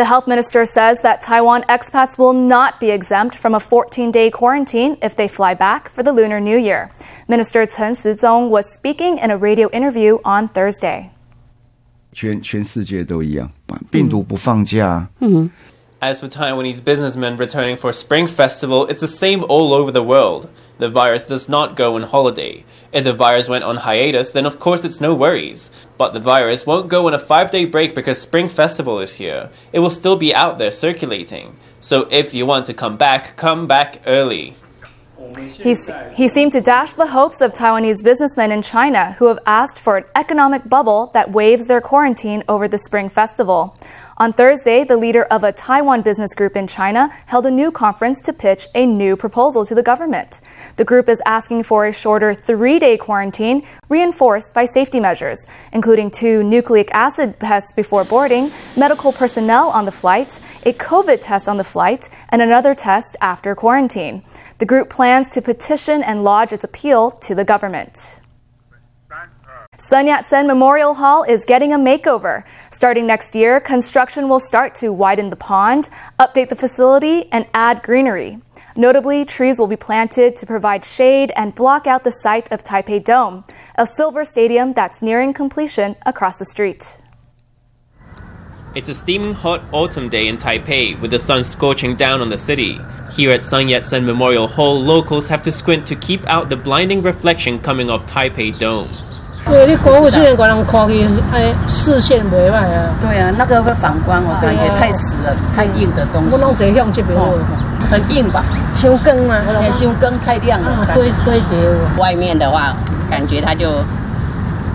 The health minister says that Taiwan expats will not be exempt from a 14 day quarantine if they fly back for the Lunar New Year. Minister Chen Shih-chung was speaking in a radio interview on Thursday. 全全世界都一样，病毒不放假。嗯。Mm hmm. As for Taiwanese businessmen returning for Spring Festival, it's the same all over the world. The virus does not go on holiday. If the virus went on hiatus, then of course it's no worries. But the virus won't go on a five day break because Spring Festival is here. It will still be out there circulating. So if you want to come back, come back early. He seemed to dash the hopes of Taiwanese businessmen in China who have asked for an economic bubble that waives their quarantine over the Spring Festival. On Thursday, the leader of a Taiwan business group in China held a new conference to pitch a new proposal to the government. The group is asking for a shorter three day quarantine reinforced by safety measures, including two nucleic acid tests before boarding, medical personnel on the flight, a COVID test on the flight, and another test after quarantine. The group plans to petition and lodge its appeal to the government. Sun Yat-sen Memorial Hall is getting a makeover. Starting next year, construction will start to widen the pond, update the facility, and add greenery. Notably, trees will be planted to provide shade and block out the sight of Taipei Dome, a silver stadium that's nearing completion across the street. It's a steaming hot autumn day in Taipei with the sun scorching down on the city. Here at Sun Yat-sen Memorial Hall, locals have to squint to keep out the blinding reflection coming off Taipei Dome. 对，你国父纪念馆人看去，哎，视线袂歹啊。对啊，那个会反光，我感觉太死了，太硬的东西。我拢坐向这边。很硬吧？修更嘛，修更太亮了。灰灰碟。外面的话，感觉它就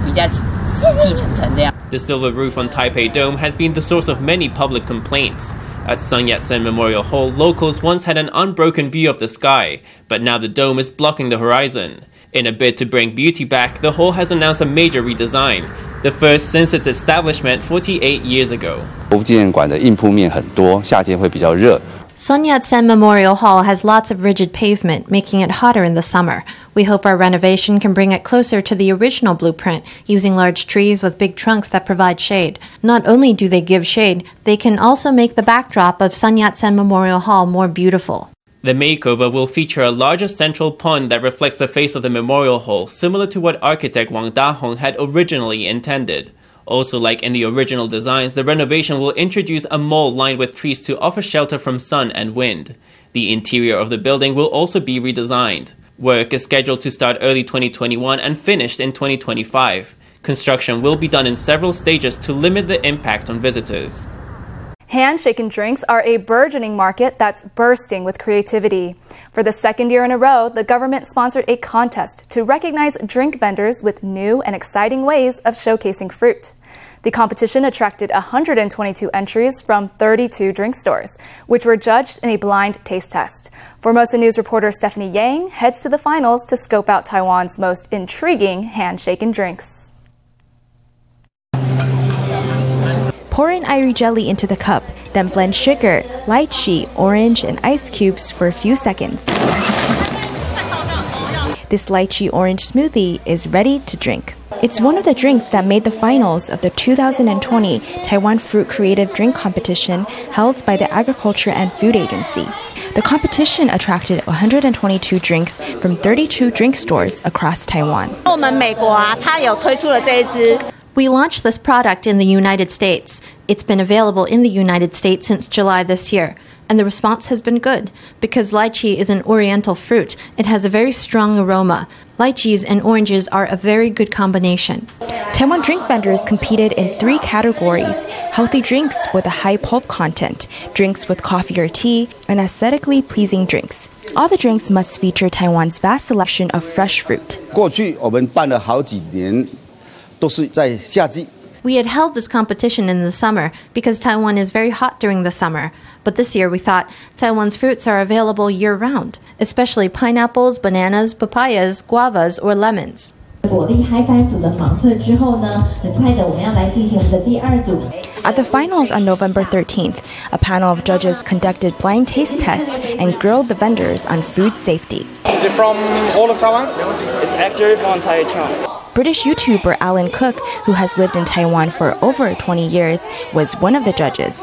比较积层层这样。The silver roof on Taipei Dome has been the source of many public complaints. At Sun Yat-sen Memorial Hall, locals once had an unbroken view of the sky, but now the dome is blocking the horizon. In a bid to bring beauty back, the hall has announced a major redesign, the first since its establishment 48 years ago. Sun Yat-sen Memorial Hall has lots of rigid pavement, making it hotter in the summer. We hope our renovation can bring it closer to the original blueprint, using large trees with big trunks that provide shade. Not only do they give shade, they can also make the backdrop of Sun Yat-sen Memorial Hall more beautiful. The makeover will feature a larger central pond that reflects the face of the memorial hall, similar to what architect Wang Dahong had originally intended. Also, like in the original designs, the renovation will introduce a mole lined with trees to offer shelter from sun and wind. The interior of the building will also be redesigned. Work is scheduled to start early 2021 and finished in 2025. Construction will be done in several stages to limit the impact on visitors. Handshaken drinks are a burgeoning market that's bursting with creativity. For the second year in a row, the government sponsored a contest to recognize drink vendors with new and exciting ways of showcasing fruit. The competition attracted 122 entries from 32 drink stores, which were judged in a blind taste test. Formosa News reporter Stephanie Yang heads to the finals to scope out Taiwan's most intriguing handshaken drinks. Pour in aiyu jelly into the cup, then blend sugar, lychee, orange, and ice cubes for a few seconds. This lychee orange smoothie is ready to drink. It's one of the drinks that made the finals of the 2020 Taiwan Fruit Creative Drink Competition held by the Agriculture and Food Agency. The competition attracted 122 drinks from 32 drink stores across Taiwan. We launched this product in the United States. It's been available in the United States since July this year, and the response has been good because lychee is an oriental fruit. It has a very strong aroma. Lychees and oranges are a very good combination. Taiwan drink vendors competed in three categories healthy drinks with a high pulp content, drinks with coffee or tea, and aesthetically pleasing drinks. All the drinks must feature Taiwan's vast selection of fresh fruit. 过去我们办了好几年 都是在夏季。We had held this competition in the summer because Taiwan is very hot during the summer. But this year we thought Taiwan's fruits are available year round, especially pineapples, bananas, papayas, guavas, or lemons. At the finals on November 13th, a panel of judges conducted blind taste tests and grilled the vendors on food safety. Is it from all of Taiwan? It's actually from Taiwan. British YouTuber Alan Cook, who has lived in Taiwan for over 20 years, was one of the judges.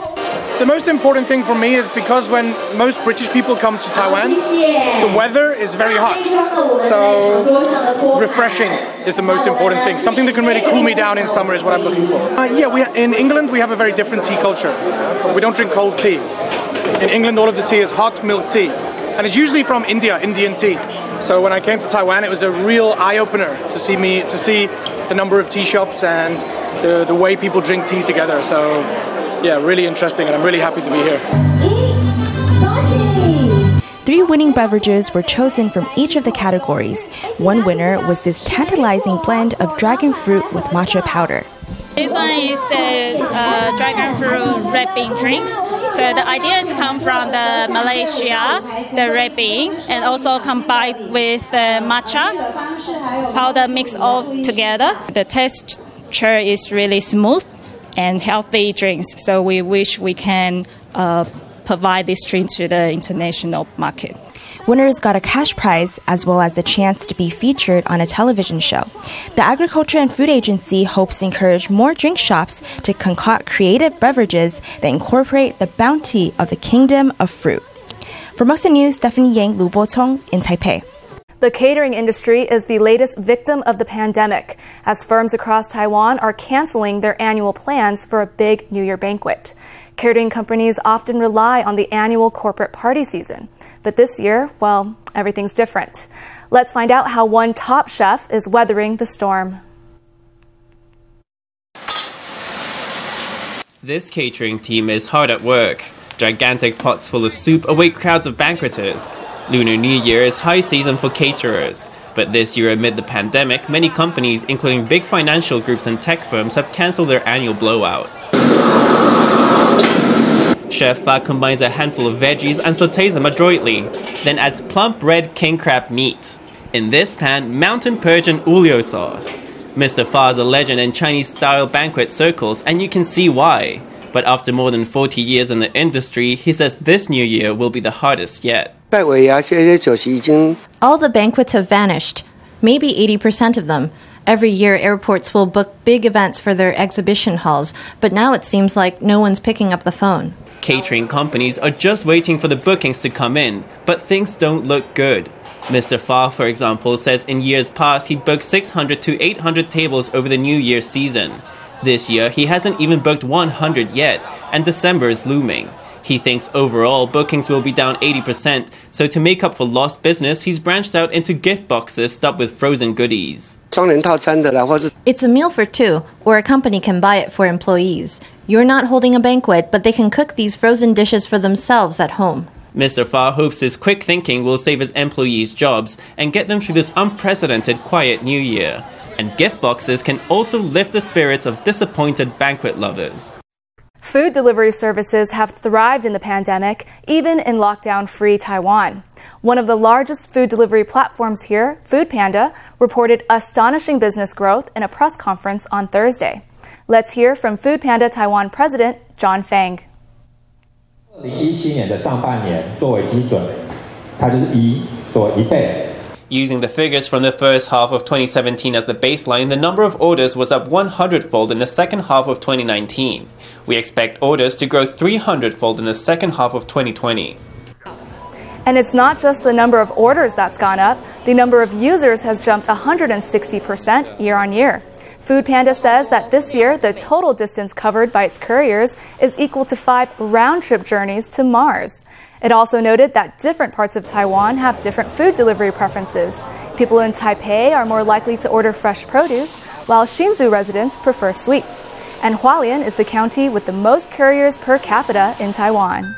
The most important thing for me is because when most British people come to Taiwan, the weather is very hot. So refreshing is the most important thing. Something that can really cool me down in summer is what I'm looking for. Uh, yeah, we in England we have a very different tea culture. We don't drink cold tea. In England, all of the tea is hot milk tea, and it's usually from India, Indian tea. So when I came to Taiwan, it was a real eye opener to see me to see the number of tea shops and the, the way people drink tea together. So yeah, really interesting, and I'm really happy to be here. Three winning beverages were chosen from each of the categories. One winner was this tantalizing blend of dragon fruit with matcha powder. This one is the uh, dragon fruit red bean drinks. So the idea is come from the Malaysia, the red bean, and also combined with the matcha powder mixed all together. The texture is really smooth and healthy drinks. So we wish we can uh, provide this drink to the international market. Winners got a cash prize as well as the chance to be featured on a television show. The Agriculture and Food Agency hopes to encourage more drink shops to concoct creative beverages that incorporate the bounty of the kingdom of fruit. Formosa News, Stephanie Yang, Lu Botong in Taipei. The catering industry is the latest victim of the pandemic, as firms across Taiwan are canceling their annual plans for a big New Year banquet. Catering companies often rely on the annual corporate party season. But this year, well, everything's different. Let's find out how one top chef is weathering the storm. This catering team is hard at work. Gigantic pots full of soup await crowds of banqueters. Lunar New Year is high season for caterers. But this year, amid the pandemic, many companies, including big financial groups and tech firms, have cancelled their annual blowout. Chef Fa combines a handful of veggies and sautés them adroitly, then adds plump red king crab meat. In this pan, mountain perch and uliu sauce. Mr. Fa is a legend in Chinese style banquet circles, and you can see why. But after more than 40 years in the industry, he says this new year will be the hardest yet. All the banquets have vanished, maybe 80% of them. Every year, airports will book big events for their exhibition halls, but now it seems like no one's picking up the phone. Catering companies are just waiting for the bookings to come in, but things don't look good. Mr. Fa, for example, says in years past he booked 600 to 800 tables over the New Year season. This year, he hasn't even booked 100 yet, and December is looming. He thinks overall bookings will be down 80%, so to make up for lost business, he's branched out into gift boxes stuffed with frozen goodies. It's a meal for two, or a company can buy it for employees. You're not holding a banquet, but they can cook these frozen dishes for themselves at home. Mr. Fa hopes his quick thinking will save his employees jobs and get them through this unprecedented quiet new year. And gift boxes can also lift the spirits of disappointed banquet lovers. Food delivery services have thrived in the pandemic, even in lockdown free Taiwan. One of the largest food delivery platforms here, Foodpanda, reported astonishing business growth in a press conference on Thursday. Let's hear from Foodpanda Taiwan President John Fang. 二零一七年的上半年作为基准，它就是一做一倍。 Using the figures from the first half of 2017 as the baseline, the number of orders was up 100 fold in the second half of 2019. We expect orders to grow 300 fold in the second half of 2020. And it's not just the number of orders that's gone up, the number of users has jumped 160% year on year. Food Panda says that this year, the total distance covered by its couriers is equal to five round trip journeys to Mars. It also noted that different parts of Taiwan have different food delivery preferences. People in Taipei are more likely to order fresh produce, while Hsinchu residents prefer sweets. And Hualien is the county with the most couriers per capita in Taiwan.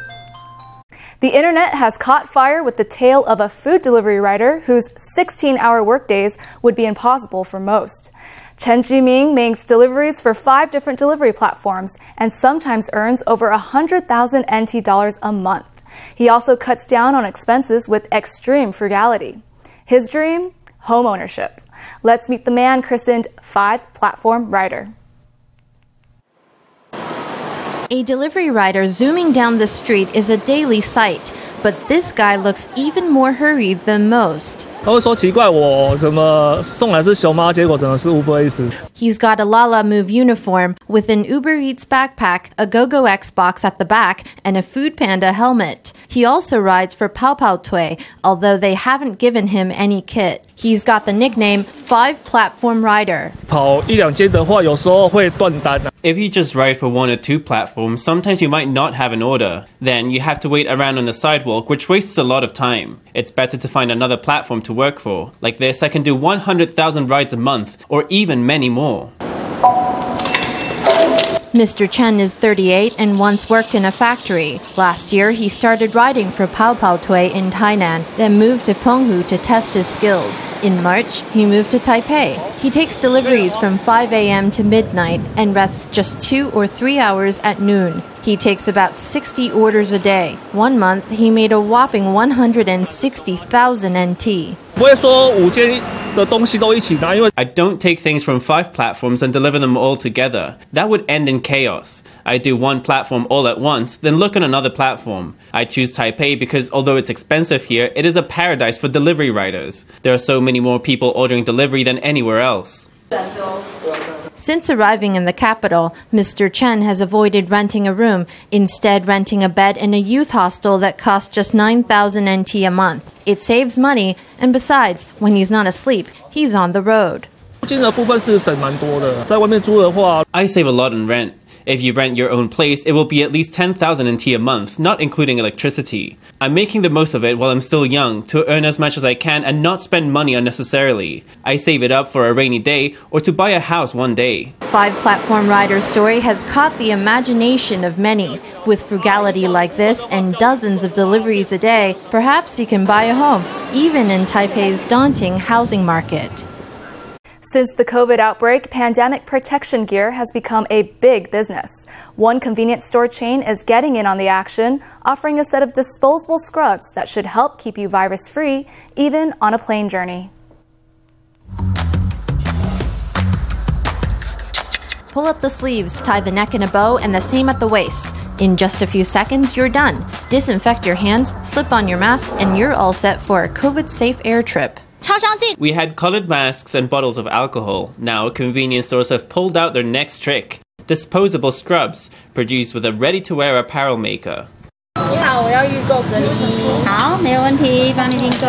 The internet has caught fire with the tale of a food delivery rider whose 16 hour workdays would be impossible for most. Chen Jiming makes deliveries for five different delivery platforms and sometimes earns over 100,000 NT dollars a month. He also cuts down on expenses with extreme frugality. His dream? Home ownership. Let's meet the man christened Five Platform Rider. A delivery rider zooming down the street is a daily sight, but this guy looks even more hurried than most. 他会说奇怪，我怎么送来是熊猫，结果怎么是 Uber Eats？ He's got a Lala Move uniform with an Uber Eats backpack, a GoGo X box at the back, and a Food Panda helmet. He also rides for Pao Pao Tui, although they haven't given him any kit. He's got the nickname Five Platform Rider. 跑一两间的话，有时候会断单啊。 If you just ride for one or two platforms, sometimes you might not have an order. Then you have to wait around on the sidewalk, which wastes a lot of time. It's better to find another platform to work for. Like this, I can do 100,000 rides a month, or even many more. Mr. Chen is 38 and once worked in a factory. Last year, he started riding for Pao Pao Tui in Tainan, then moved to Penghu to test his skills. In March, he moved to Taipei. He takes deliveries from 5 a.m. to midnight and rests just two or three hours at noon. He takes about 60 orders a day. One month, he made a whopping 160,000 NT. 不会说五间的东西都一起拿，因为 I don't take things from five platforms and deliver them all together. That would end in chaos. I do one platform all at once, then look on another platform. I choose Taipei because although it's expensive here, it is a paradise for delivery riders. There are so many more people ordering delivery than anywhere else. Since arriving in the capital, Mr. Chen has avoided renting a room, instead, renting a bed in a youth hostel that costs just 9,000 NT a month. It saves money, and besides, when he's not asleep, he's on the road. I save a lot in rent. If you rent your own place, it will be at least 10,000 NT a month, not including electricity. I'm making the most of it while I'm still young to earn as much as I can and not spend money unnecessarily. I save it up for a rainy day or to buy a house one day. Five Platform Rider's story has caught the imagination of many. With frugality like this and dozens of deliveries a day, perhaps he can buy a home, even in Taipei's daunting housing market. Since the COVID outbreak, pandemic protection gear has become a big business. One convenience store chain is getting in on the action, offering a set of disposable scrubs that should help keep you virus free, even on a plane journey. Pull up the sleeves, tie the neck in a bow, and the same at the waist. In just a few seconds, you're done. Disinfect your hands, slip on your mask, and you're all set for a COVID safe air trip. We had colored masks and bottles of alcohol. Now, convenience stores have pulled out their next trick disposable scrubs, produced with a ready to wear apparel maker. 你好，我要预购隔离衣。好，没有问题，帮你订购。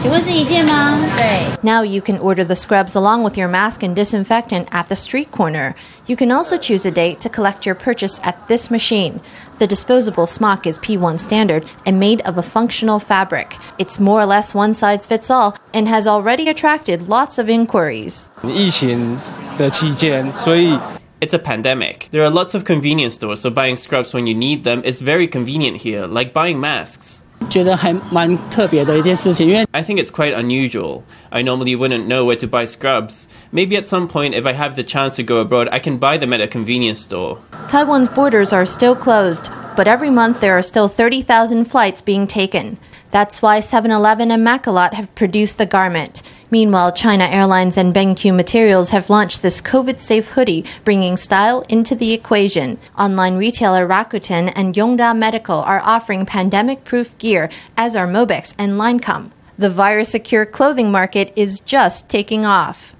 请问是一件吗？对。 Now you can order the scrubs along with your mask and disinfectant at the street corner. You can also choose a date to collect your purchase at this machine. The disposable smock is P1 standard and made of a functional fabric. It's more or less one size fits all and has already attracted lots of inquiries. 疫情的期间，所以 It's a pandemic. There are lots of convenience stores, so buying scrubs when you need them is very convenient here, like buying masks. 觉得还蛮特别的一件事情，因为 I think it's quite unusual. I normally wouldn't know where to buy scrubs. Maybe at some point, if I have the chance to go abroad, I can buy them at a convenience store. Taiwan's borders are still closed, but every month there are still 30,000 flights being taken. That's why 7 Eleven and Makalot have produced the garment. Meanwhile, China Airlines and BenQ Materials have launched this COVID safe hoodie, bringing style into the equation. Online retailer Rakuten and Yongda Medical are offering pandemic proof gear, as are Mobex and Linecom. The virus secure clothing market is just taking off.